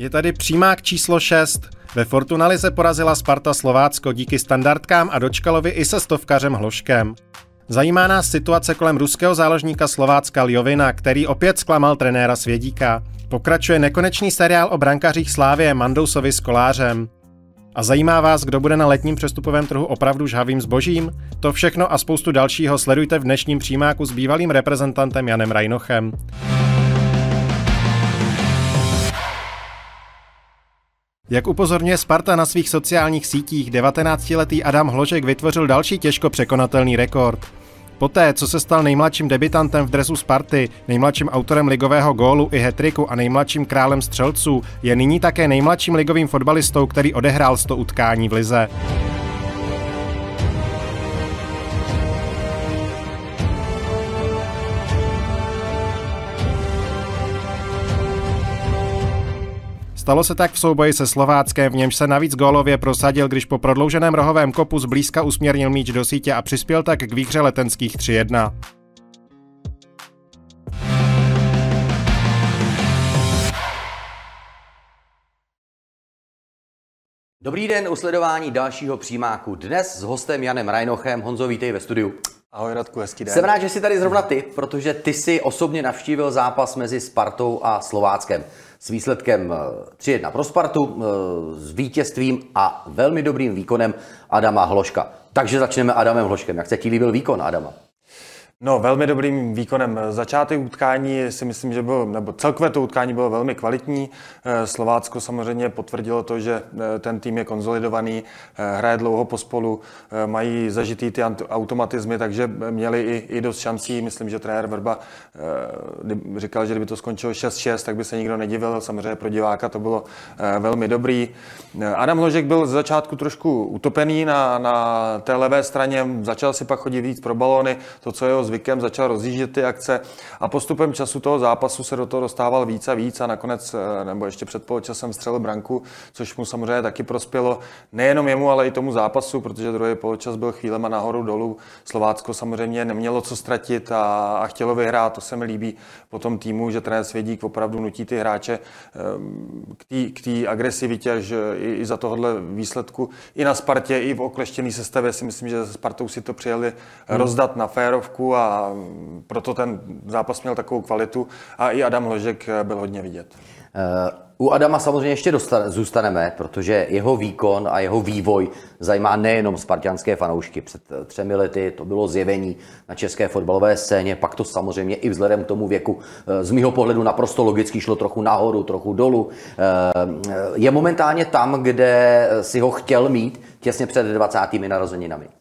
Je tady přímák číslo 6. Ve Fortunali se porazila Sparta Slovácko díky standardkám a dočkalovi i se stovkařem Hloškem. Zajímá nás situace kolem ruského záložníka Slovácka Ljovina, který opět zklamal trenéra Svědíka. Pokračuje nekonečný seriál o brankařích Slávě Mandousovi s Kolářem. A zajímá vás, kdo bude na letním přestupovém trhu opravdu žhavým zbožím? To všechno a spoustu dalšího sledujte v dnešním přímáku s bývalým reprezentantem Janem Rajnochem. Jak upozorňuje Sparta na svých sociálních sítích, 19-letý Adam Hložek vytvořil další těžko překonatelný rekord. Poté, co se stal nejmladším debitantem v dresu Sparty, nejmladším autorem ligového gólu i hetriku a nejmladším králem střelců, je nyní také nejmladším ligovým fotbalistou, který odehrál 100 utkání v lize. Stalo se tak v souboji se Slováckem, v němž se navíc gólově prosadil, když po prodlouženém rohovém kopu zblízka usměrnil míč do sítě a přispěl tak k výhře letenských 3-1. Dobrý den u sledování dalšího přímáku. Dnes s hostem Janem Rajnochem. Honzo, vítej ve studiu. Ahoj Radku, hezký den. Jsem rád, že jsi tady zrovna ty, protože ty si osobně navštívil zápas mezi Spartou a Slováckem s výsledkem 3-1 eh, pro Spartu, eh, s vítězstvím a velmi dobrým výkonem Adama Hloška. Takže začneme Adamem Hloškem. Jak se ti líbil výkon Adama? No, velmi dobrým výkonem. Začátek utkání si myslím, že byl, nebo celkové to utkání bylo velmi kvalitní. Eh, Slovácko samozřejmě potvrdilo to, že eh, ten tým je konzolidovaný, eh, hraje dlouho pospolu, mají zažitý ty automatizmy, takže měli i, i dost šancí. Myslím, že trenér Vrba říkal, že kdyby to skončilo 6-6, tak by se nikdo nedivil. Samozřejmě pro diváka to bylo velmi dobrý. Adam Hložek byl z začátku trošku utopený na, na té levé straně, začal si pak chodit víc pro balóny, to, co jeho zvykem, začal rozjíždět ty akce a postupem času toho zápasu se do toho dostával víc a víc a nakonec, eh, nebo ještě před poločasem střelil branku, což mu samozřejmě taky prospělo nejenom jemu, ale i tomu zápasu, protože druhý poločas byl chvílema nahoru dolů. Slovácko samozřejmě nemělo co ztratit a, a chtělo vyhrát, to se mi líbí po tom týmu, že trenér Svědík opravdu nutí ty hráče ehm, k té agresivitě, že i, i za tohohle výsledku, i na Spartě, i v okleštěné sestavě si myslím, že se Spartou si to přijeli hmm. rozdat na férovku a a proto ten zápas měl takovou kvalitu a i Adam Hložek byl hodně vidět. Uh, u Adama samozřejmě ještě dostane, zůstaneme, protože jeho výkon a jeho vývoj zajímá nejenom spartianské fanoušky. Před eh, třemi lety to bylo zjevení na české fotbalové scéně, pak to samozřejmě i vzhledem k tomu věku eh, z mého pohledu naprosto logicky šlo trochu nahoru, trochu dolů. Je momentálně tam, kde si ho chtěl mít těsně před 20. narozeninami.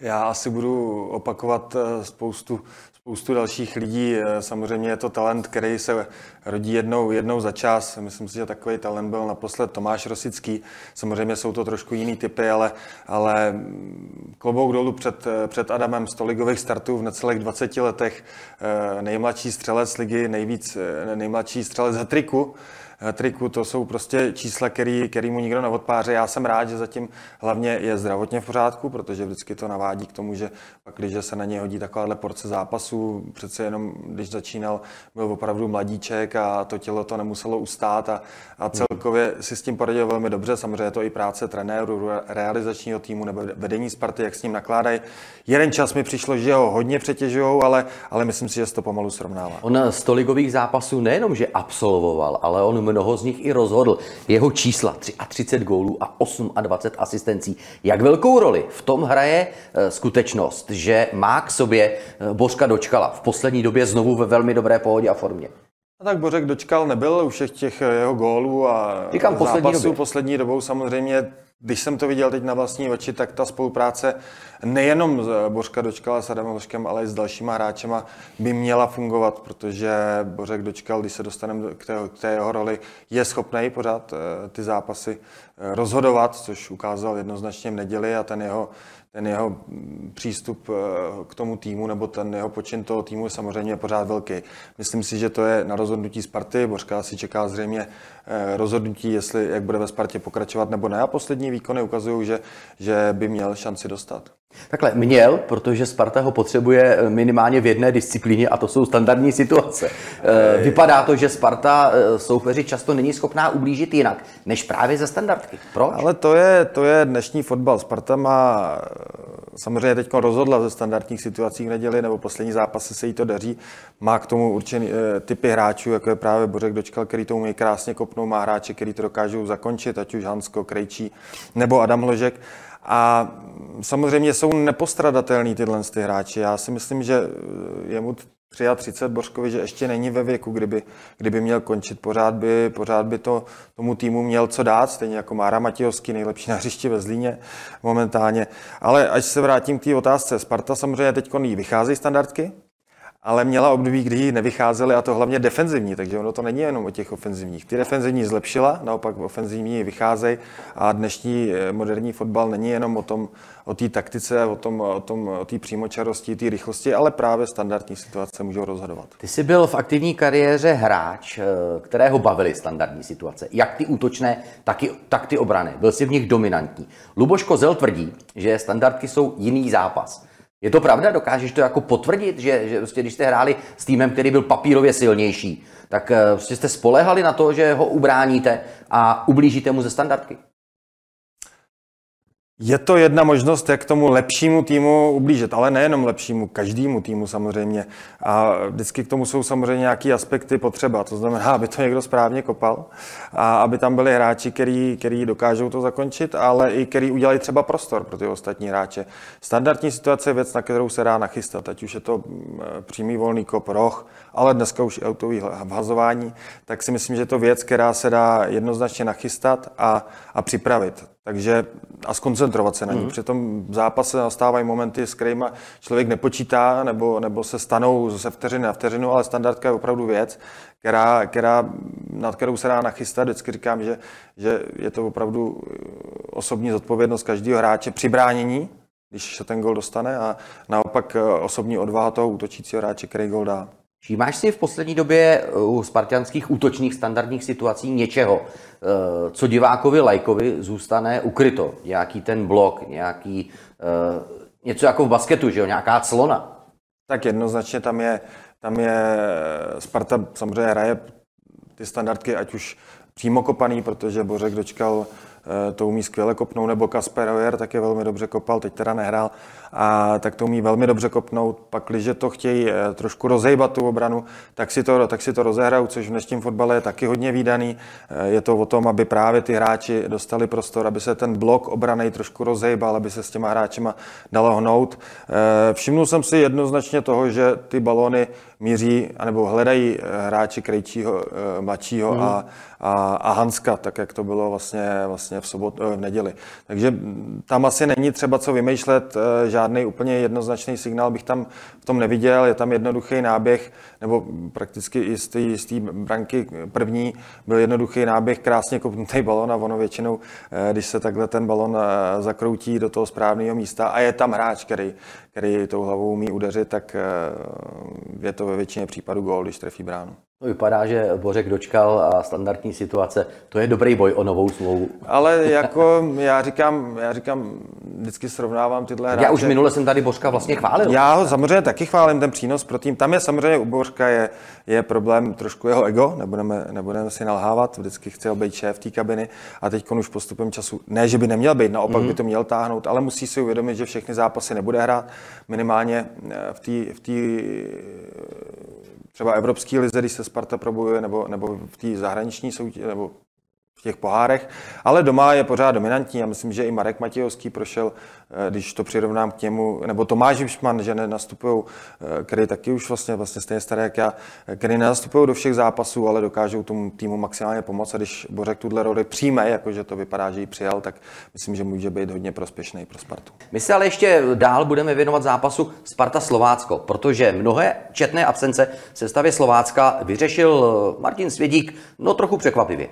Já asi budu opakovat eh, spoustu, spoustu dalších lidí. Eh, samozřejmě je to talent, který se rodí jednou, jednou za čas. Myslím si, že takový talent byl naposled Tomáš Rosický. Samozřejmě jsou to trošku jiný typy, ale, ale mm, klobouk dolů před, eh, před Adamem stoligových startů v necelých 20 letech. Nejmladší střelec ligy, nejvíc, nejmladší střelec triku triku, to jsou prostě čísla, který, který mu nikdo neodpáře. Já jsem rád, že zatím hlavně je zdravotně v pořádku, protože vždycky to navádí k tomu, že pak, když se na něj hodí takováhle porce zápasů, přece jenom, když začínal, byl opravdu mladíček a to tělo to nemuselo ustát a, a celkově si s tím poradil velmi dobře. Samozřejmě je to i práce trenéru, realizačního týmu nebo vedení Sparty, jak s ním nakládají. Jeden čas mi přišlo, že ho hodně přetěžují, ale, ale myslím si, že se to pomalu srovnává. On z zápasů nejenom, že absolvoval, ale on mnoho z nich i rozhodl. Jeho čísla 33 gólů a 28 asistencí. Jak velkou roli v tom hraje eh, skutečnost, že má k sobě eh, Bořka Dočkala v poslední době znovu ve velmi dobré pohodě a formě? A tak Bořek Dočkal nebyl u všech těch eh, jeho gólů a Říkám zápasů poslední, době. poslední dobou samozřejmě když jsem to viděl teď na vlastní oči, tak ta spolupráce nejenom s Bořka Dočkala s Adamem Ložkem, ale i s dalšíma hráčema by měla fungovat, protože Bořek Dočkal, když se dostaneme k té, k té jeho roli, je schopný pořád eh, ty zápasy eh, rozhodovat, což ukázal jednoznačně v neděli a ten jeho ten jeho mm, přístup eh, k tomu týmu nebo ten jeho počin toho týmu je samozřejmě pořád velký. Myslím si, že to je na rozhodnutí Sparty. Bořka si čeká zřejmě eh, rozhodnutí, jestli jak bude ve Spartě pokračovat nebo ne. A poslední výkony ukazují, že, že by měl šanci dostat. Takhle, měl, protože Sparta ho potřebuje minimálně v jedné disciplíně a to jsou standardní situace. Eh, vypadá to, že Sparta eh, soupeři často není schopná ublížit jinak, než právě ze standardky. Proč? Ale to je, to je dnešní fotbal. Sparta má eh, samozřejmě teď rozhodla ze standardních situací v neděli, nebo poslední zápasy se jí to daří. Má k tomu určený typy hráčů, jako je právě Bořek Dočkal, který to umí krásně kopnout, má hráče, který to dokážou zakončit, ať už Hansko, Krejčí nebo Adam Hložek. A samozřejmě jsou nepostradatelní tyhle ty hráči. Já si myslím, že je mu 33 Bořkovi, že ještě není ve věku, kdyby, kdyby měl končit. Pořád by, pořád by to tomu týmu měl co dát, stejně jako Mára Matějovský, nejlepší na hřišti ve Zlíně momentálně. Ale až se vrátím k té otázce, Sparta samozřejmě teď vychází standardky, ale měla období, kdy jí nevycházely a to hlavně defenzivní, takže ono to není jenom o těch ofenzivních. Ty defenzivní zlepšila, naopak ofenzivní vycházejí a dnešní eh, moderní fotbal není jenom o tom, o té taktice, o tom, o tom, o té přímočarosti, té rychlosti, ale právě standardní situace můžou rozhodovat. Ty jsi byl v aktivní kariéře hráč, eh, kterého bavili standardní situace. Jak ty útočné, tak, i, tak ty obrany. Byl jsi v nich dominantní. Luboš Kozel tvrdí, že standardky jsou jiný zápas. Je to pravda? Dokážeš to jako potvrdit, že, že prostě, když jste hráli s týmem, který byl papírově silnější, tak eh, prostě jste spolehali na to, že ho ubráníte a ublížíte mu ze standardky? Je to jedna možnost, jak tomu lepšímu týmu ublížit, ale nejenom lepšímu, každému týmu samozřejmě. A vždycky k tomu jsou samozřejmě nějaké aspekty potřeba. To znamená, aby to někdo správně kopal a aby tam byli hráči, který, který dokážou to zakončit, ale i který udělají třeba prostor pro ty ostatní hráče. Standardní situace je věc, na kterou se dá nachystat, ať už je to mm, přímý volný kop, roh, ale dneska už autový vhazování, tak si myslím, že je to věc, která se dá jednoznačně nachystat a, a připravit. Takže a skoncentrovat se na ní. Mm. Při tom zápase nastávají momenty, s kterými člověk nepočítá nebo, nebo se stanou ze vteřiny na vteřinu, ale standardka je opravdu věc, která, která, nad kterou se dá nachystat. Vždycky říkám, že, že je to opravdu osobní zodpovědnost každého hráče při bránění, když se ten gol dostane a naopak osobní odvaha toho útočícího hráče, který gol dá. Všímáš si v poslední době eh, u spartianských útočných standardních situací něčeho, eh, co divákovi, lajkovi zůstane ukryto? Nějaký ten blok, nějaký, eh, něco jako v basketu, že jo? nějaká clona? Tak jednoznačně tam je, tam je Sparta samozřejmě hraje ty standardky, ať už přímo kopaný, protože Bořek dočkal to umí skvěle kopnout, nebo Kasper Oyer taky velmi dobře kopal, teď teda nehrál, a tak to umí velmi dobře kopnout. Pak, když to chtějí eh, trošku rozejbat tu obranu, tak si to, tak si to rozehrajou, což v dnešním fotbale je taky hodně výdaný. Eh, je to o tom, aby právě ty hráči dostali prostor, aby se ten blok obrany trošku rozejbal, aby se s těma hráčima dalo hnout. Eh, všimnul jsem si jednoznačně toho, že ty balony míří, anebo hledají hráči Krejčího, mladšího mm. a, a, a Hanska, tak jak to bylo vlastně, vlastně v sobotu, v neděli. Takže tam asi není třeba co vymýšlet, žádný úplně jednoznačný signál bych tam v tom neviděl. Je tam jednoduchý náběh, nebo prakticky i z té branky první byl jednoduchý náběh, krásně kopnutý balon a ono většinou, eh, když se takhle ten balon eh, zakroutí do toho správného místa a je tam hráč, který, který tou hlavou umí udeřit, tak eh, je to ve většině případů gól, když trefí bránu. To vypadá, že Bořek dočkal a standardní situace, to je dobrý boj o novou smlouvu. Ale jako já říkám, já říkám, vždycky srovnávám tyhle hráče. Já už minule jsem tady Bořka vlastně chválil. Já ho samozřejmě taky chválím, ten přínos pro tým. Tam je samozřejmě u Bořka je, je problém trošku jeho ego, nebudeme, nebudeme si nalhávat, vždycky chce být šéf té kabiny a teď už postupem času, ne, že by neměl být, naopak mm-hmm. by to měl táhnout, ale musí si uvědomit, že všechny zápasy nebude hrát, minimálně v té v třeba evropský lize, když se Sparta probuje, nebo, nebo v té zahraniční soutěži, nebo v těch pohárech, ale doma je pořád dominantní. Já myslím, že i Marek Matějovský prošel, eh, když to přirovnám k němu, nebo Tomáš Višman, že nenastupují, eh, který taky už vlastně, vlastně stejně staré jak já, eh, který nenastupují do všech zápasů, ale dokážou tomu týmu maximálně pomoct. A když Bořek tuhle roli přijme, jakože to vypadá, že ji přijal, tak myslím, že může být hodně prospěšný pro Spartu. My se ale ještě dál budeme věnovat zápasu Sparta-Slovácko, protože mnohé četné absence se stavě Slovácka vyřešil Martin Svědík, no trochu překvapivě.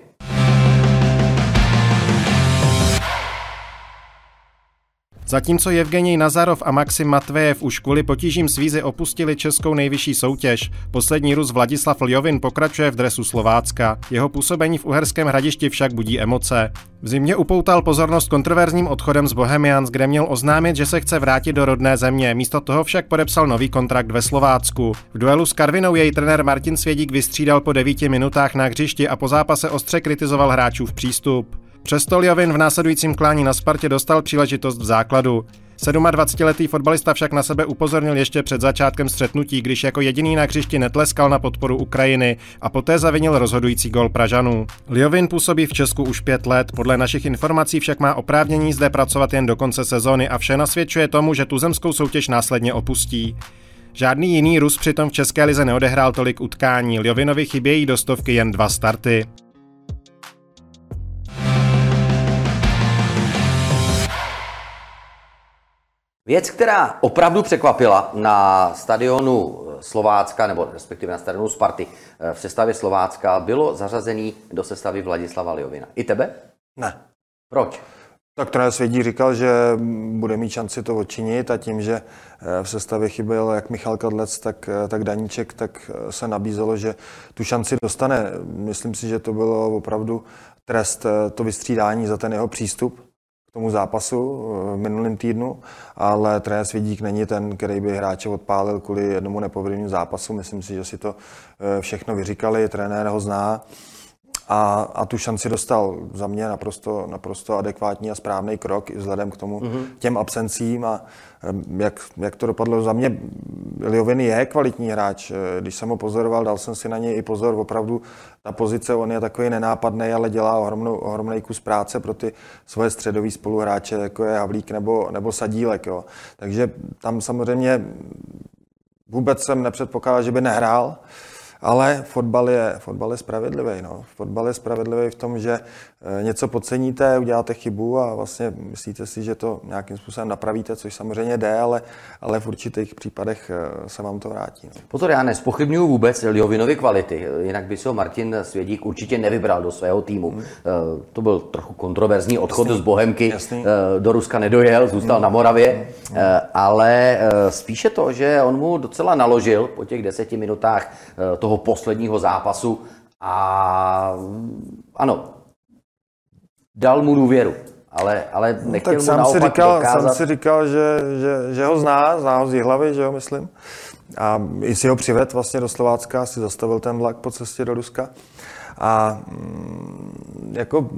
Zatímco Evgenij Nazarov a Maxim Matvejev už kvůli potížím s vízy opustili českou nejvyšší soutěž, poslední Rus Vladislav Ljovin pokračuje v dresu Slovácka. Jeho působení v Uherském hradišti však budí emoce. V zimě upoutal pozornost kontroverzním odchodem z Bohemians, kde měl oznámit, že se chce vrátit do rodné země. Místo toho však podepsal nový kontrakt ve Slovácku. V duelu s Karvinou jej trenér Martin Svědík vystřídal po devíti minutách na hřišti a po zápase ostře kritizoval hráčův přístup. Přesto Ljovin v následujícím klání na Spartě dostal příležitost v základu. 27-letý fotbalista však na sebe upozornil ještě před začátkem střetnutí, když jako jediný na hřišti netleskal na podporu Ukrajiny a poté zavinil rozhodující gol Pražanů. Liovin působí v Česku už pět let, podle našich informací však má oprávnění zde pracovat jen do konce sezóny a vše nasvědčuje tomu, že tuzemskou soutěž následně opustí. Žádný jiný Rus přitom v České lize neodehrál tolik utkání, Liovinovi chybějí do stovky jen dva starty. Věc, která opravdu překvapila na stadionu Slovácka, nebo respektive na stadionu Sparty v sestavě Slovácka, bylo zařazený do sestavy Vladislava Liovina. I tebe? Ne. Proč? Tak trenér Svědí říkal, že bude mít šanci to odčinit a tím, že eh, v sestavě chyběl jak Michal Kadlec, tak, eh, tak Daníček, tak eh, se nabízelo, že tu šanci dostane. Myslím si, že to bylo opravdu trest to vystřídání za ten jeho přístup tomu zápasu v minulém týdnu, ale trenér Svědík není ten, který by hráče odpálil kvůli jednomu nepovedenému zápasu. Myslím si, že si to všechno vyříkali, trenér ho zná a, a tu šanci dostal za mě naprosto, naprosto adekvátní a správný krok i vzhledem k tomu mm-hmm. těm absencím a jak, jak to dopadlo za mě. Liovin je kvalitní hráč. Když jsem ho pozoroval, dal jsem si na něj i pozor. Opravdu ta pozice, on je takový nenápadný, ale dělá ohromnou, ohromný kus práce pro ty svoje středové spoluhráče, jako je Havlík nebo, nebo Sadílek. Jo. Takže tam samozřejmě vůbec jsem nepředpokládal, že by nehrál. Ale fotbal je, fotbal je spravedlivý. No. Fotbal je spravedlivý v tom, že eh, něco podceníte, uděláte chybu a vlastně myslíte si, že to nějakým způsobem napravíte, což samozřejmě jde, ale, ale v určitých případech eh, se vám to vrátí. No. Pozor, já nespochybnuju vůbec Liovinovy kvality, jinak by se ho Martin Svědík určitě nevybral do svého týmu. Hmm. To byl trochu kontroverzní odchod Jasný. z Bohemky, Jasný. do Ruska nedojel, zůstal hmm. na Moravě, hmm. ale spíše to, že on mu docela naložil po těch deseti minutách toho toho posledního zápasu a ano, dal mu důvěru, ale, ale no, nechtěl no, tak mu naopak si říkal, dokázat... Sám si říkal, že, že, že ho zná, zná ho z hlavy, že ho myslím. A i si ho přived vlastně do Slovácka, si zastavil ten vlak po cestě do Ruska. A mm, jako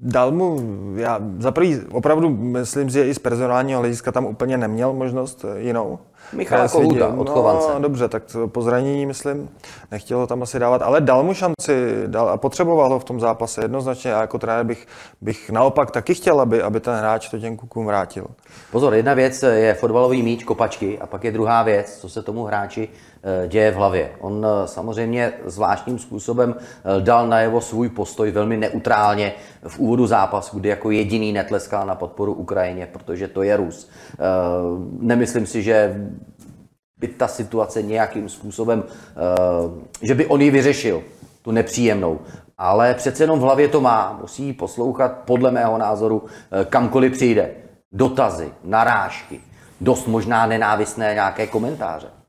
dal mu, já za prvý opravdu myslím, že i z personálního hlediska tam úplně neměl možnost jinou. Michal Kohuta od Chovance. No, dobře, tak po zranění, myslím, nechtěl ho tam asi dávat, ale dal mu šanci dal, a potřeboval ho v tom zápase jednoznačně. Já jako trenér bych, bych naopak taky chtěl, aby, aby ten hráč to těm kukům vrátil. Pozor, jedna věc je fotbalový míč, kopačky, a pak je druhá věc, co se tomu hráči eh, děje v hlavě. On eh, samozřejmě zvláštním způsobem eh, dal najevo svůj postoj velmi neutrálně v úvodu zápasu, kdy jako jediný netleskal na podporu Ukrajině, protože to je Rus. Nemyslím si, že by ta situace nějakým způsobem, že by on ji vyřešil, tu nepříjemnou. Ale přece jenom v hlavě to má. Musí poslouchat, podle mého názoru, kamkoliv přijde dotazy, narážky, dost možná nenávistné nějaké komentáře.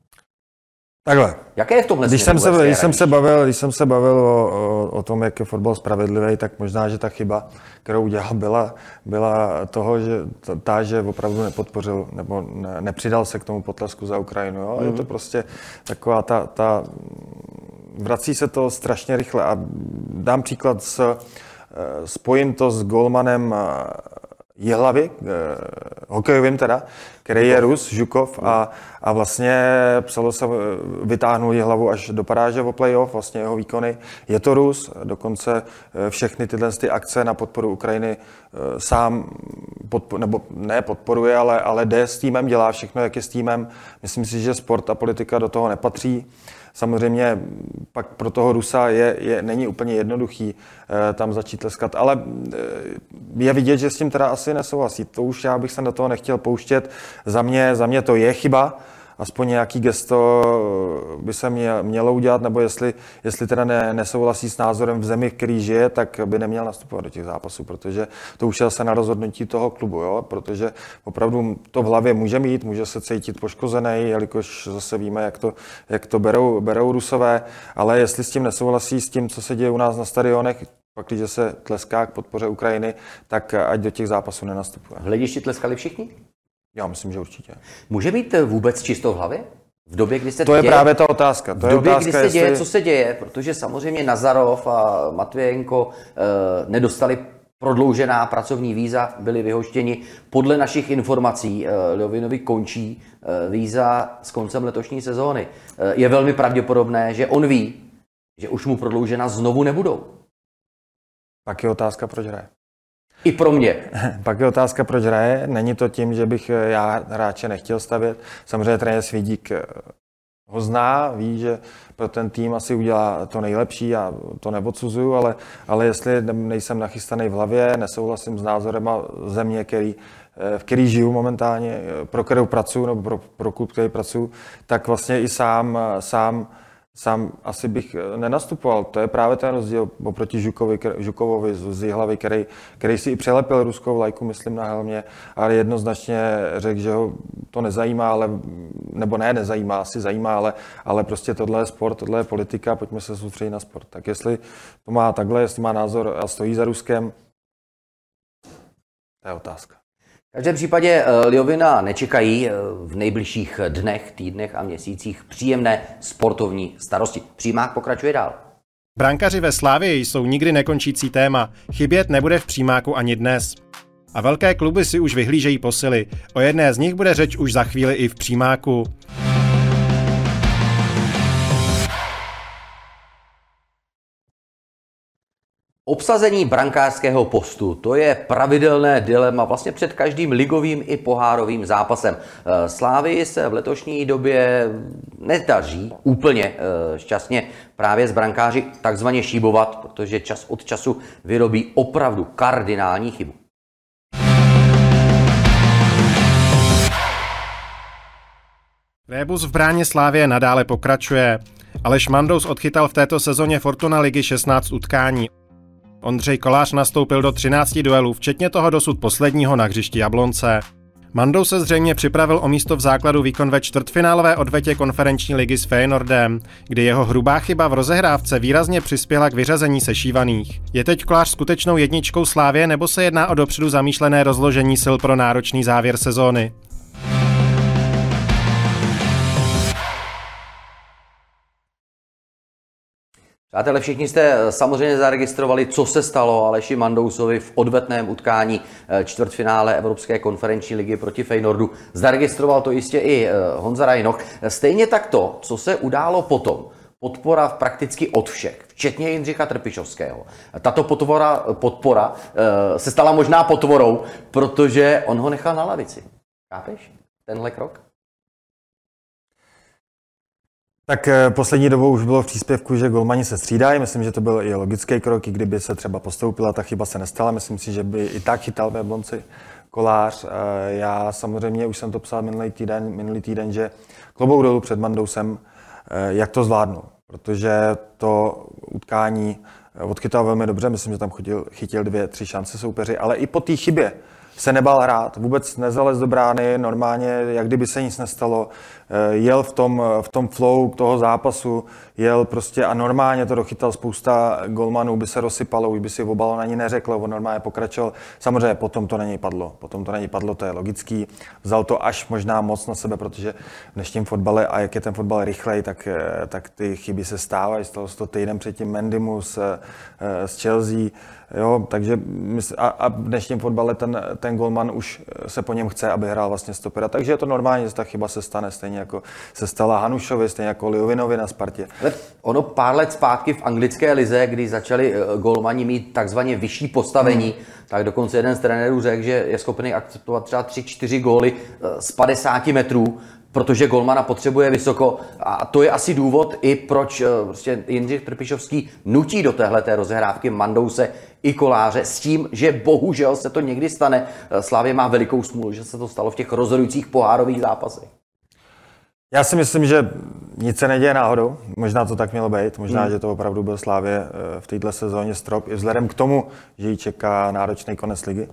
Takhle. Jaké je v tomhle když jsem, se, když, jsem se bavil, když jsem se bavil o, o, o tom, jak je fotbal spravedlivý, tak možná, že ta chyba, kterou udělal, byla, byla toho, že ta, že opravdu nepodpořil nebo ne, nepřidal se k tomu potlesku za Ukrajinu. Jo? Mm. Je to mhm. prostě taková ta, ta, vrací se to strašně rychle. A dám příklad s, spojím to s golmanem Jihlavy, eh, hokejovým teda, který je Rus, Žukov a, a vlastně psalo se, eh, vytáhnul hlavu až do paráže o playoff, vlastně jeho výkony. Je to Rus, dokonce eh, všechny tyhle ty akce na podporu Ukrajiny eh, sám, podpo, nebo ne podporuje, ale, ale jde s týmem, dělá všechno, jak je s týmem. Myslím si, že sport a politika do toho nepatří. Samozřejmě pak pro toho Rusa je, je, není úplně jednoduchý e, tam začít tleskat, ale e, je vidět, že s tím teda asi nesouhlasí. To už já bych se do toho nechtěl pouštět. Za mě, za mě to je chyba, aspoň nějaký gesto by se mělo udělat, nebo jestli, jestli teda ne, nesouhlasí s názorem v zemi, který žije, tak by neměl nastupovat do těch zápasů, protože to už je se na rozhodnutí toho klubu, jo? protože opravdu to v hlavě může mít, může se cítit poškozený, jelikož zase víme, jak to, jak to berou, berou rusové, ale jestli s tím nesouhlasí, s tím, co se děje u nás na stadionech, pak, když se tleská k podpoře Ukrajiny, tak ať do těch zápasů nenastupuje. V hledišti tleskali všichni? Já myslím, že určitě. Může být vůbec čisto v hlavě? V době, kdy se to děje, je právě ta otázka. To v době, je otázka, kdy se děje, jestli... co se děje, protože samozřejmě Nazarov a Matvějenko e, nedostali prodloužená pracovní víza, byli vyhoštěni. Podle našich informací e, Ljovinovi končí e, víza s koncem letošní sezóny. E, je velmi pravděpodobné, že on ví, že už mu prodloužena znovu nebudou. Pak je otázka, proč hraje. I pro mě. Pak je otázka, proč hraje. Není to tím, že bych eh, já hráče nechtěl stavět. Samozřejmě trenér Svídík eh, ho zná, ví, že pro ten tým asi udělá to nejlepší, já to neodsuzuju, ale, ale jestli nejsem nachystaný v hlavě, nesouhlasím s názorem a země, který, eh, v který žiju momentálně, pro kterou pracuji, nebo pro, pro klub, který pracuji, tak vlastně i sám, sám sám asi bych eh, nenastupoval. To je právě ten rozdíl oproti Žukovi, Žukovovi z hlavy, který, který si i přelepil ruskou lajku, myslím, na helmě, ale jednoznačně řekl, že ho to nezajímá, ale, nebo ne, nezajímá, asi zajímá, ale, ale prostě tohle je sport, tohle je politika, pojďme se soustředit na sport. Tak jestli to má takhle, jestli má názor a stojí za Ruskem, to je otázka. V každém případě eh, Liovina nečekají eh, v nejbližších dnech, týdnech a měsících příjemné sportovní starosti. Přímák pokračuje dál. Brankaři ve Slávii jsou nikdy nekončící téma. Chybět nebude v přímáku ani dnes. A velké kluby si už vyhlížejí posily. O jedné z nich bude řeč už za chvíli i v přímáku. Obsazení brankářského postu, to je pravidelné dilema vlastně před každým ligovým i pohárovým zápasem. Eh, Slávy se v letošní době nedaří úplně eh, šťastně právě z brankáři takzvaně šíbovat, protože čas od času vyrobí opravdu kardinální chybu. Rébus v bráně Slávě nadále pokračuje. Aleš Mandous odchytal v této sezóně Fortuna ligy 16 utkání. Ondřej Kolář nastoupil do 13 duelů, včetně toho dosud posledního na hřišti Jablonce. Mandou se zřejmě připravil o místo v základu výkon ve čtvrtfinálové odvetě konferenční ligy s Feyenoordem, kdy jeho hrubá chyba v rozehrávce výrazně přispěla k vyřazení sešívaných. Je teď Kolář skutečnou jedničkou Slávě nebo se jedná o dopředu zamýšlené rozložení sil pro náročný závěr sezóny? Přátelé, všichni jste eh, samozřejmě zaregistrovali, co se stalo Aleši Mandousovi v odvetném utkání eh, čtvrtfinále Evropské konferenční ligy proti Feynordu. Zaregistroval to jistě i eh, Honza Rajnoch. Stejně tak to, co se událo potom, podpora prakticky od všech, včetně Jindřicha Trpišovského. Tato podpora, podpora se stala možná potvorou, protože on ho nechal na lavici. Chápeš tenhle krok? Tak eh, poslední dobou už bylo v příspěvku, že golmani se střídají. Myslím, že to byl i logický krok, i kdyby se třeba postoupila, ta chyba se nestala. Myslím si, že by i tak chytal ve Blonci kolář. Eh, já samozřejmě už jsem to psal minulý týden, minulý týden že klobou dolů před Mandousem, eh, jak to zvládnu. Protože to utkání odchytal velmi dobře, myslím, že tam chytil, chytil dvě, tři šance soupeři, ale i po té chybě se nebal hrát, vůbec nezalez do brány, normálně, jak kdyby se nic nestalo. Eh, jel v tom, v tom flow toho zápasu, jel prostě a normálně to dochytal spousta golmanů, by se rozsypalo, už by si o balon ani neřekl, on normálně pokračoval. Samozřejmě potom to na něj padlo, potom to na něj padlo, to je logický. Vzal to až možná moc na sebe, protože v dnešním fotbale, a jak je ten fotbal rychlej, tak, eh, tak ty chyby se stávají. Stalo se to týden předtím Mendimu s, eh, s Chelsea, Jo, takže a, a v dnešním fotbale ten, ten golman už se po něm chce, aby hrál vlastně stopera. Takže je to normální, že ta chyba se stane, stejně jako se stala Hanušovi, stejně jako Liovinovi na Spartě. Ale ono pár let zpátky v anglické lize, kdy začali eh, golmani mít takzvaně vyšší postavení, hmm. tak dokonce jeden z trenérů řekl, že je schopný akceptovat třeba 3-4 góly eh, z 50 metrů, protože golmana potřebuje vysoko a to je asi důvod i proč eh, prostě Jindřich Trpišovský nutí do téhle rozehrávky Mandouse i koláře s tím, že bohužel se to někdy stane. Slávě má velikou smůlu, že se to stalo v těch rozhodujících pohárových zápasech. Já si myslím, že nic se neděje náhodou. Možná to tak mělo být. Možná, hmm. že to opravdu byl Slávě eh, v této sezóně strop. I vzhledem k tomu, že ji čeká náročný konec ligy.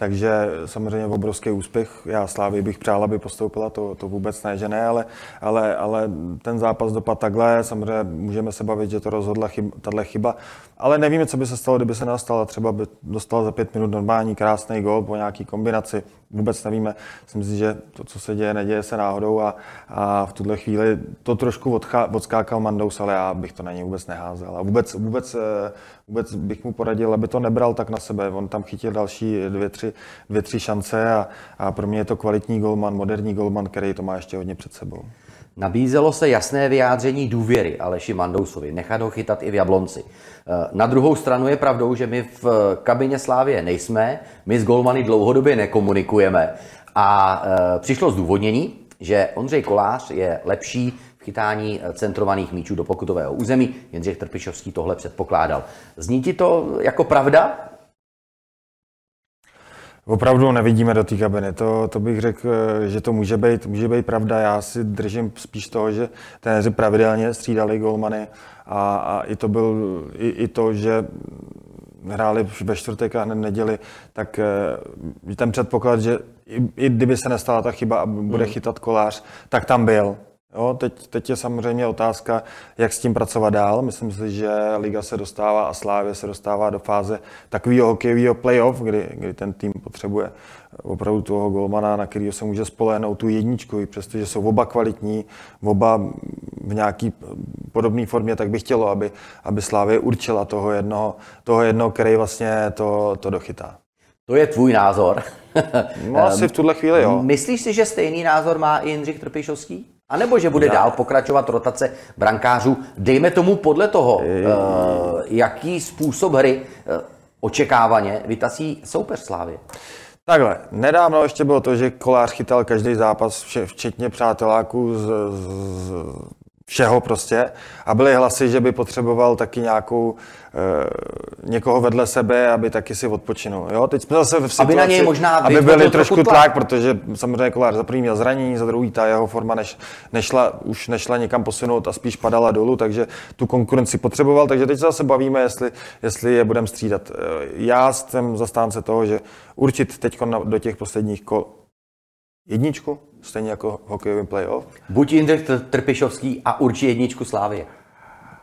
Takže samozřejmě obrovský úspěch. Já Slávě bych přál, aby postoupila, to, to vůbec ne, že ne, ale, ale, ale ten zápas dopad takhle. Samozřejmě můžeme se bavit, že to rozhodla chyb, tahle chyba. Ale nevíme, co by se stalo, kdyby se nastala. Třeba by dostala za pět minut normální krásný gol po nějaký kombinaci. Vůbec nevíme. Myslím si, že to, co se děje, neděje se náhodou a, a v tuhle chvíli to trošku odchá, odskákal Mandous, ale já bych to na něj vůbec neházel. A vůbec, vůbec, eh, vůbec bych mu poradil, aby to nebral tak na sebe. On tam chytil další dvě, tři, dvě, tři šance a, a pro mě je to kvalitní golman, moderní golman, který to má ještě hodně před sebou. Nabízelo se jasné vyjádření důvěry Aleši Mandousovi, nechat ho chytat i v Jablonci. Eh, na druhou stranu je pravdou, že my v kabině Slávě nejsme, my s golmany dlouhodobě nekomunikujeme a e, přišlo zdůvodnění, že Ondřej Kolář je lepší chytání eh, centrovaných míčů do pokutového území. Jindřich Trpišovský tohle předpokládal. Zní ti to jako pravda? Opravdu nevidíme do té kabiny. To, to bych řekl, že to může být, může být pravda. Já si držím spíš toho, že trenéři pravidelně střídali golmany a, a i to byl i, i to, že hráli ve čtvrtek a hned neděli, tak eh, ten předpoklad, že i, i kdyby se nestala ta chyba a bude hmm. chytat kolář, tak tam byl. Jo, teď, teď je samozřejmě otázka, jak s tím pracovat dál. Myslím si, že Liga se dostává a Slávě se dostává do fáze takového hokejového playoff, kdy, kdy ten tým potřebuje opravdu toho golmana, na kterého se může spolehnout tu jedničku, i přestože jsou oba kvalitní, oba v nějaký podobné formě, tak bych chtělo, aby, aby Slávě určila toho jednoho, toho jednoho, který vlastně to, to dochytá. To je tvůj názor. no asi v tuhle chvíli, jo. Myslíš si, že stejný názor má i Jindřich Trpišovský? A nebo že bude dál pokračovat rotace brankářů, dejme tomu podle toho, uh, jaký způsob hry uh, očekávaně vytasí soupeř Slávy. Takhle, nedávno ještě bylo to, že Kolář chytal každý zápas, včetně přáteláků z, z, všeho prostě a byly hlasy, že by potřeboval taky nějakou e, někoho vedle sebe, aby taky si odpočinul. Jo? Teď jsme zase v situaci, aby, na něj možná aby byli trošku tlak, tlak, protože samozřejmě Kolář za první měl zranění, za druhý ta jeho forma než, nešla, už nešla někam posunout a spíš padala dolů, takže tu konkurenci potřeboval, takže teď se zase bavíme, jestli, jestli je budeme střídat. Eh, já jsem zastánce toho, že určit teď do těch posledních kol jedničku, stejně jako v hokejovém playoff. Buď Jindřich Trpišovský a určitě jedničku Slávě.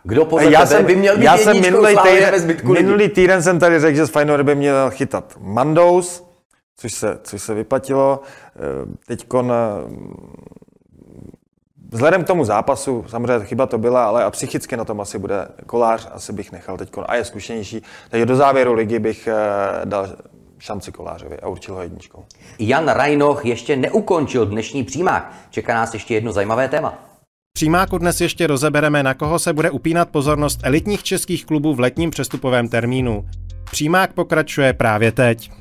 Kdo podle já jsem, by měl být já jsem minulý týden, ve zbytku Minulý týden jsem tady řekl, že z Feyenoord by měl chytat Mandous, což se, což se vyplatilo. Eh, Teď eh, Vzhledem k tomu zápasu, samozřejmě chyba to byla, ale a psychicky na tom asi bude kolář, asi bych nechal teď a je zkušenější. Takže do závěru ligy bych eh, dal šanci Kolářovi a určil ho jedničkou. Jan Rajnoch ještě neukončil dnešní přímák. Čeká nás ještě jedno zajímavé téma. Přímáku dnes ještě rozebereme, na koho se bude upínat pozornost elitních českých klubů v letním přestupovém termínu. Přímák pokračuje právě teď.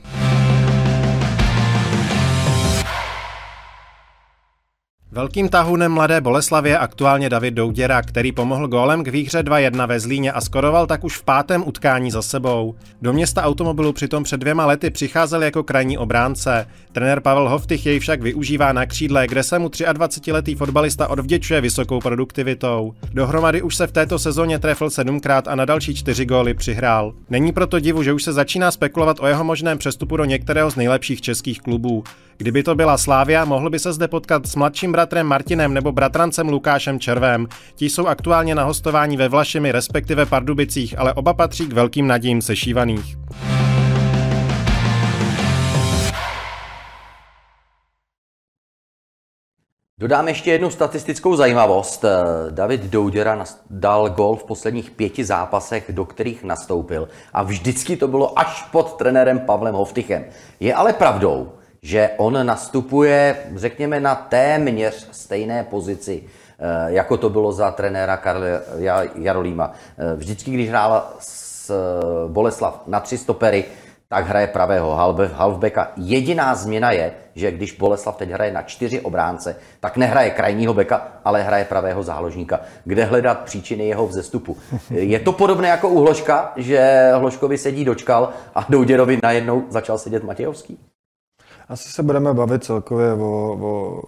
Velkým tahunem mladé Boleslavy je aktuálně David Douděra, který pomohl gólem k výhře 2-1 ve Zlíně a skoroval tak už v pátém utkání za sebou. Do města automobilu přitom před dvěma lety přicházel jako krajní obránce. Trenér Pavel Hoftych jej však využívá na křídle, kde se mu 23-letý fotbalista odvděčuje vysokou produktivitou. Dohromady už se v této sezóně trefil sedmkrát a na další čtyři góly přihrál. Není proto divu, že už se začíná spekulovat o jeho možném přestupu do některého z nejlepších českých klubů. Kdyby to byla Slávia, mohl by se zde potkat s mladším bratrem Martinem nebo bratrancem Lukášem Červem. Ti jsou aktuálně na hostování ve Vlašimi, respektive Pardubicích, ale oba patří k velkým nadějím sešívaných. Dodám ještě jednu statistickou zajímavost. David Douděra dal gol v posledních pěti zápasech, do kterých nastoupil a vždycky to bylo až pod trenérem Pavlem Hoftychem. Je ale pravdou, že on nastupuje, řekněme, na téměř stejné pozici, eh, jako to bylo za trenéra Karla Jarolíma. Eh, vždycky, když hrál s eh, Boleslav na tři stopery, tak hraje pravého halfbacka. Jediná změna je, že když Boleslav teď hraje na čtyři obránce, tak nehraje krajního beka, ale hraje pravého záložníka. Kde hledat příčiny jeho vzestupu? Je to podobné jako u Hloška, že Hloškovi sedí dočkal a Douděrovi najednou začal sedět Matějovský? Asi se budeme bavit celkově o, o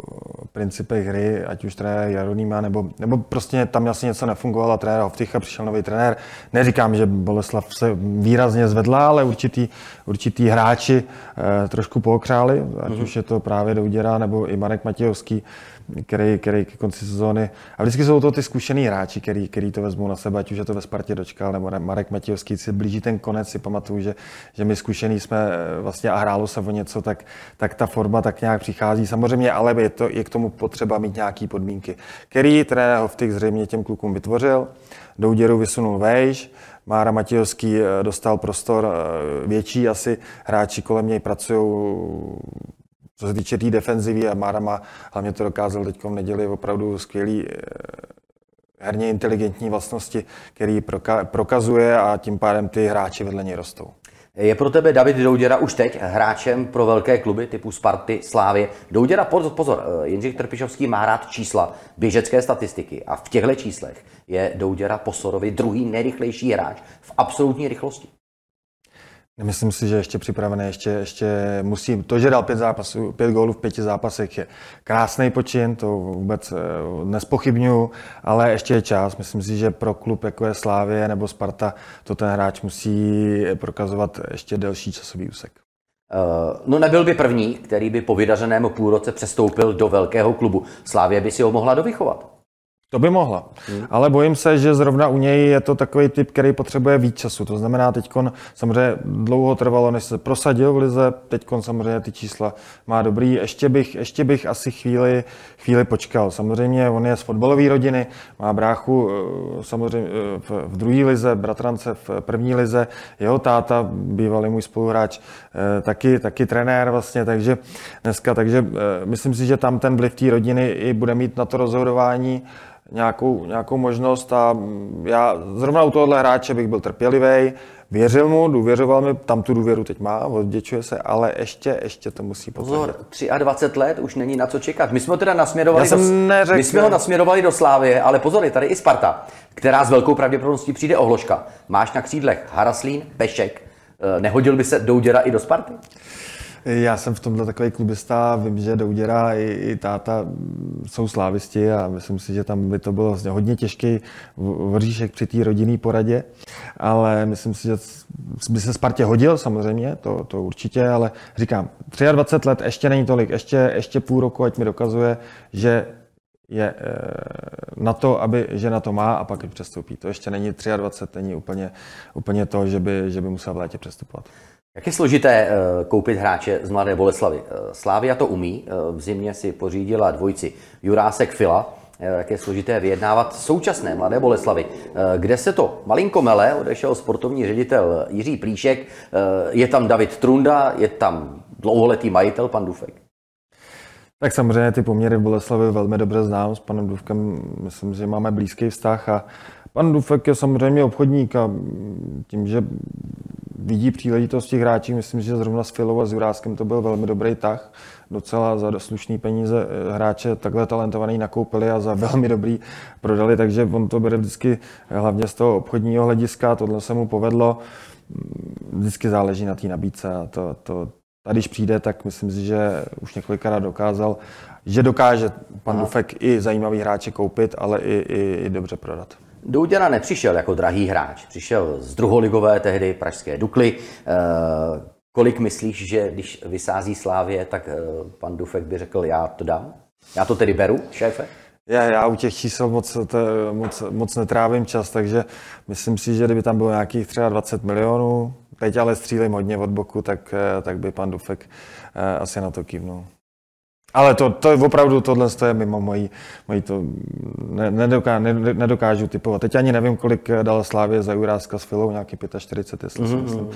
principech hry, ať už trenér Jarolíma, nebo, nebo prostě tam asi něco nefungovalo, trenér Hovtycha, přišel nový trenér. Neříkám, že Boleslav se výrazně zvedla, ale určitý, určitý hráči eh, trošku pookřáli, ať mm-hmm. už je to právě Douděra nebo i Marek Matějovský který, který ke konci sezóny. A vždycky jsou to ty zkušený hráči, který, který to vezmou na sebe, ať už je to ve Spartě dočkal, nebo Marek Matějovský si blíží ten konec, si pamatuju, že, že my zkušený jsme eh, vlastně a hrálo se o něco, tak, tak ta forma tak nějak přichází. Samozřejmě, ale je, to, je k tomu potřeba mít nějaké podmínky. Který trenér Hovtik zřejmě těm klukům vytvořil, Douděru vysunul vejš, Mára Matějovský eh, dostal prostor eh, větší, asi hráči kolem něj pracují co se týče té tý defenzivy a Mára má, hlavně to dokázal teď v neděli, opravdu skvělý eh, herně inteligentní vlastnosti, který prokazuje a tím pádem ty hráči vedle něj rostou. Je pro tebe David Douděra už teď hráčem pro velké kluby typu Sparty, Slávě? Douděra, pozor, pozor, eh, Jindřich Trpišovský má rád čísla, běžecké statistiky a v těchto číslech je Douděra Posorovi druhý nejrychlejší hráč v absolutní rychlosti. Myslím si, že ještě připravený, ještě, ještě musím. To, že dal pět zápasů, pět gólů v pěti zápasech je krásný počin, to vůbec eh, nespochybnuju, ale ještě je čas. Myslím si, že pro klub jako je Slávě nebo Sparta, to ten hráč musí prokazovat ještě delší časový úsek. Uh, no nebyl by první, který by po vydařeném půlroce přestoupil do velkého klubu. Slávě by si ho mohla dovychovat. To by mohla, hmm. ale bojím se, že zrovna u něj je to takový typ, který potřebuje víc času. To znamená, teď samozřejmě dlouho trvalo, než se prosadil v lize, teď samozřejmě ty čísla má dobrý. Ještě bych, ještě bych asi chvíli, chvíli počkal. Samozřejmě on je z fotbalové rodiny, má bráchu eh, samozřejmě eh, v, v druhé lize, bratrance v první lize, jeho táta, bývalý můj spoluhráč, eh, taky, taky trenér vlastně, takže dneska, takže myslím si, že tam ten vliv té rodiny i bude mít na to rozhodování nějakou, nějakou možnost a já zrovna u tohohle hráče bych byl trpělivý, věřil mu, důvěřoval mi, tam tu důvěru teď má, odděčuje se, ale ještě, ještě to musí potvrdit. Pozor, 23 let už není na co čekat. My jsme ho teda nasměrovali, do, neřekl... my jsme ho nasměrovali do Slávy, ale pozor, je tady i Sparta, která s velkou pravděpodobností přijde ohložka. Máš na křídlech Haraslín, Pešek, eh, nehodil by se Douděra i do Sparty? Já jsem v tomhle takový klubista, vím, že Douděra i, i táta jsou slávisti a myslím si, že tam by to bylo vlastně hodně těžký vříšek při té rodinné poradě, ale myslím si, že by se Spartě hodil samozřejmě, to, to určitě, ale říkám, 23 let ještě není tolik, ještě, ještě půl roku, ať mi dokazuje, že je eh, na to, aby, že na to má a pak přestoupí. To ještě není 23, není úplně, úplně to, že by, že by musel v létě přestupovat. Jak je složité eh, koupit hráče z Mladé Boleslavy? Eh, Slávia to umí, eh, v zimě si pořídila dvojci Jurásek Fila, jak je složité vyjednávat současné Mladé Boleslavy, kde se to malinko mele, odešel sportovní ředitel Jiří Plíšek, je tam David Trunda, je tam dlouholetý majitel pan Dufek. Tak samozřejmě ty poměry v Boleslavi velmi dobře znám. S panem Dufkem myslím, že máme blízký vztah a pan Dufek je samozřejmě obchodník a tím, že vidí příležitosti hráčů. Myslím, že zrovna s Filou a s Juráskem to byl velmi dobrý tah. Docela za slušný peníze eh, hráče takhle talentovaný nakoupili a za velmi dobrý prodali, takže on to bere vždycky hlavně z toho obchodního hlediska. Tohle se mu povedlo. Vždycky záleží na té nabídce a to, to, a když přijde, tak myslím si, že už několikrát dokázal, že dokáže pan Aha. Dufek i zajímavý hráče koupit, ale i, i, i dobře prodat. Douděra nepřišel jako drahý hráč, přišel z druholigové tehdy pražské Dukly. E, kolik myslíš, že když vysází Slávě, tak e, pan Dufek by řekl, já to dám? Já to tedy beru, šéfe? Já, já u těch čísel moc, to, moc, moc netrávím čas, takže myslím si, že kdyby tam bylo nějakých třeba 20 milionů, teď ale střílím hodně od boku, tak, eh, tak by pan Dufek asi na to kývnul. Ale to, to je opravdu, tohle je mimo mojí, mojí to nedoká, nedokážu typovat. Teď ani nevím, kolik dal Slávě za Juráska s Filou, nějaký 45, jestli mm-hmm. si myslím.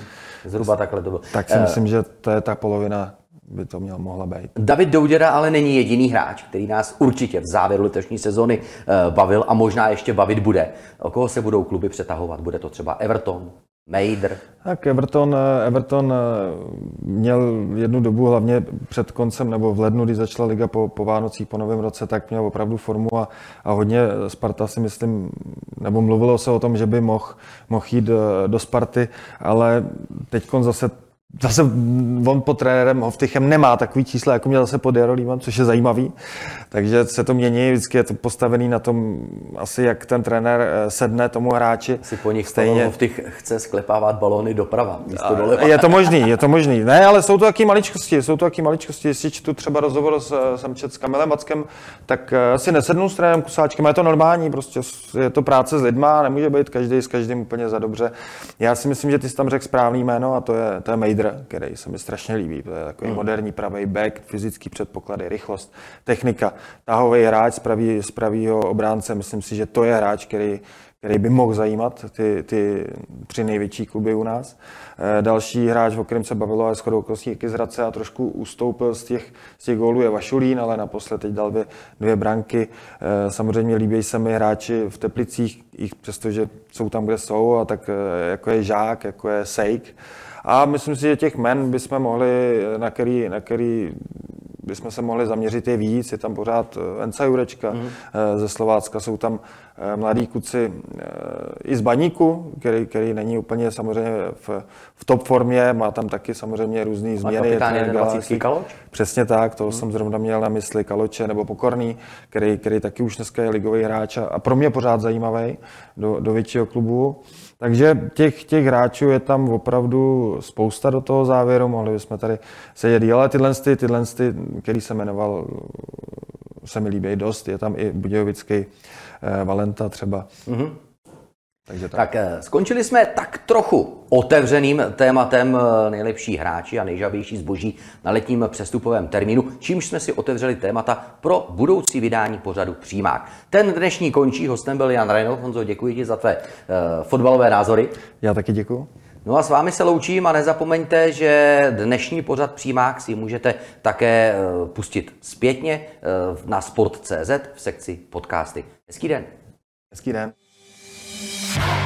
Zhruba takhle to bylo. Tak si uh, myslím, že to je ta polovina by to měl mohla být. David Douděra ale není jediný hráč, který nás určitě v závěru letošní sezony uh, bavil a možná ještě bavit bude. O koho se budou kluby přetahovat? Bude to třeba Everton, Mejdr. Tak Everton, eh, Everton eh, měl jednu dobu, hlavně před koncem nebo v lednu, kdy začala liga po, po Vánocích, po novém roce, tak měl opravdu formu a, a hodně Sparta si myslím, nebo mluvilo se o tom, že by mohl mohl jít do, do Sparty, ale teď zase zase on pod trenérem Hovtychem nemá takový čísla, jako měl zase pod Jarolímem, což je zajímavý. Takže se to mění, vždycky je to postavený na tom, asi jak ten trenér eh, sedne tomu hráči. Si po nich stejně Hovtych chce sklepávat balóny doprava, místo doleva. Je to možný, je to možný. Ne, ale jsou to taky maličkosti, jsou to taky maličkosti. Jestli čtu třeba rozhovor s, jsem čet s Kamilem Mackem, tak eh, asi nesednu s trenérem Kusáčkem, je to normální, prostě je to práce s lidma, nemůže být každý s každým úplně za dobře. Já si myslím, že ty jsi tam řekl správný jméno a to je, to je Mejdr, který se mi strašně líbí. To je takový hmm. moderní pravý back, fyzický předpoklady, rychlost, technika, tahový hráč z, pravý, z pravýho obránce. Myslím si, že to je hráč, který, který by mohl zajímat ty, ty tři největší kluby u nás. Eh, další hráč, o kterém se bavilo, je shodou okolností z Hradce a trošku ustoupil z těch, z těch gólů je Vašulín, ale naposled teď dal dvě, dvě branky. Eh, samozřejmě líbí se mi hráči v Teplicích, jich přestože jsou tam, kde jsou, a tak eh, jako je Žák, jako je Sejk. A myslím si, že těch men bychom mohli, na který, na který bychom se mohli zaměřit je víc. Je tam pořád Enca Jurečka mm. ze Slovácka, jsou tam Eh, mladí kluci eh, i z baníku, který, který není úplně samozřejmě v, v top formě, má tam taky samozřejmě různé změny. A Kaloč? Přesně tak, to hmm. jsem zrovna měl na mysli Kaloče nebo Pokorný, který, který taky už dneska je ligový hráč a pro mě pořád zajímavý do, do většího klubu. Takže těch, těch hráčů je tam opravdu spousta do toho závěru, mohli bychom tady sedět ale tyhle, tyhle, který se jmenoval, se mi líbí dost. Je tam i Budějovický Eh, Valenta třeba. Mm-hmm. Takže tak. tak eh, skončili jsme tak trochu otevřeným tématem eh, nejlepší hráči a nejžavější zboží na letním přestupovém termínu, čímž jsme si otevřeli témata pro budoucí vydání pořadu Přímák. Ten dnešní končí, hostem byl Jan Reinhold. Honzo, děkuji ti za tvé uh, fotbalové názory. Já taky děkuji. No a s vámi se loučím a nezapomeňte, že dnešní pořad Přímák si můžete také pustit zpětně na sport.cz v sekci podcasty. Hezký den. Hezký den. Yeah.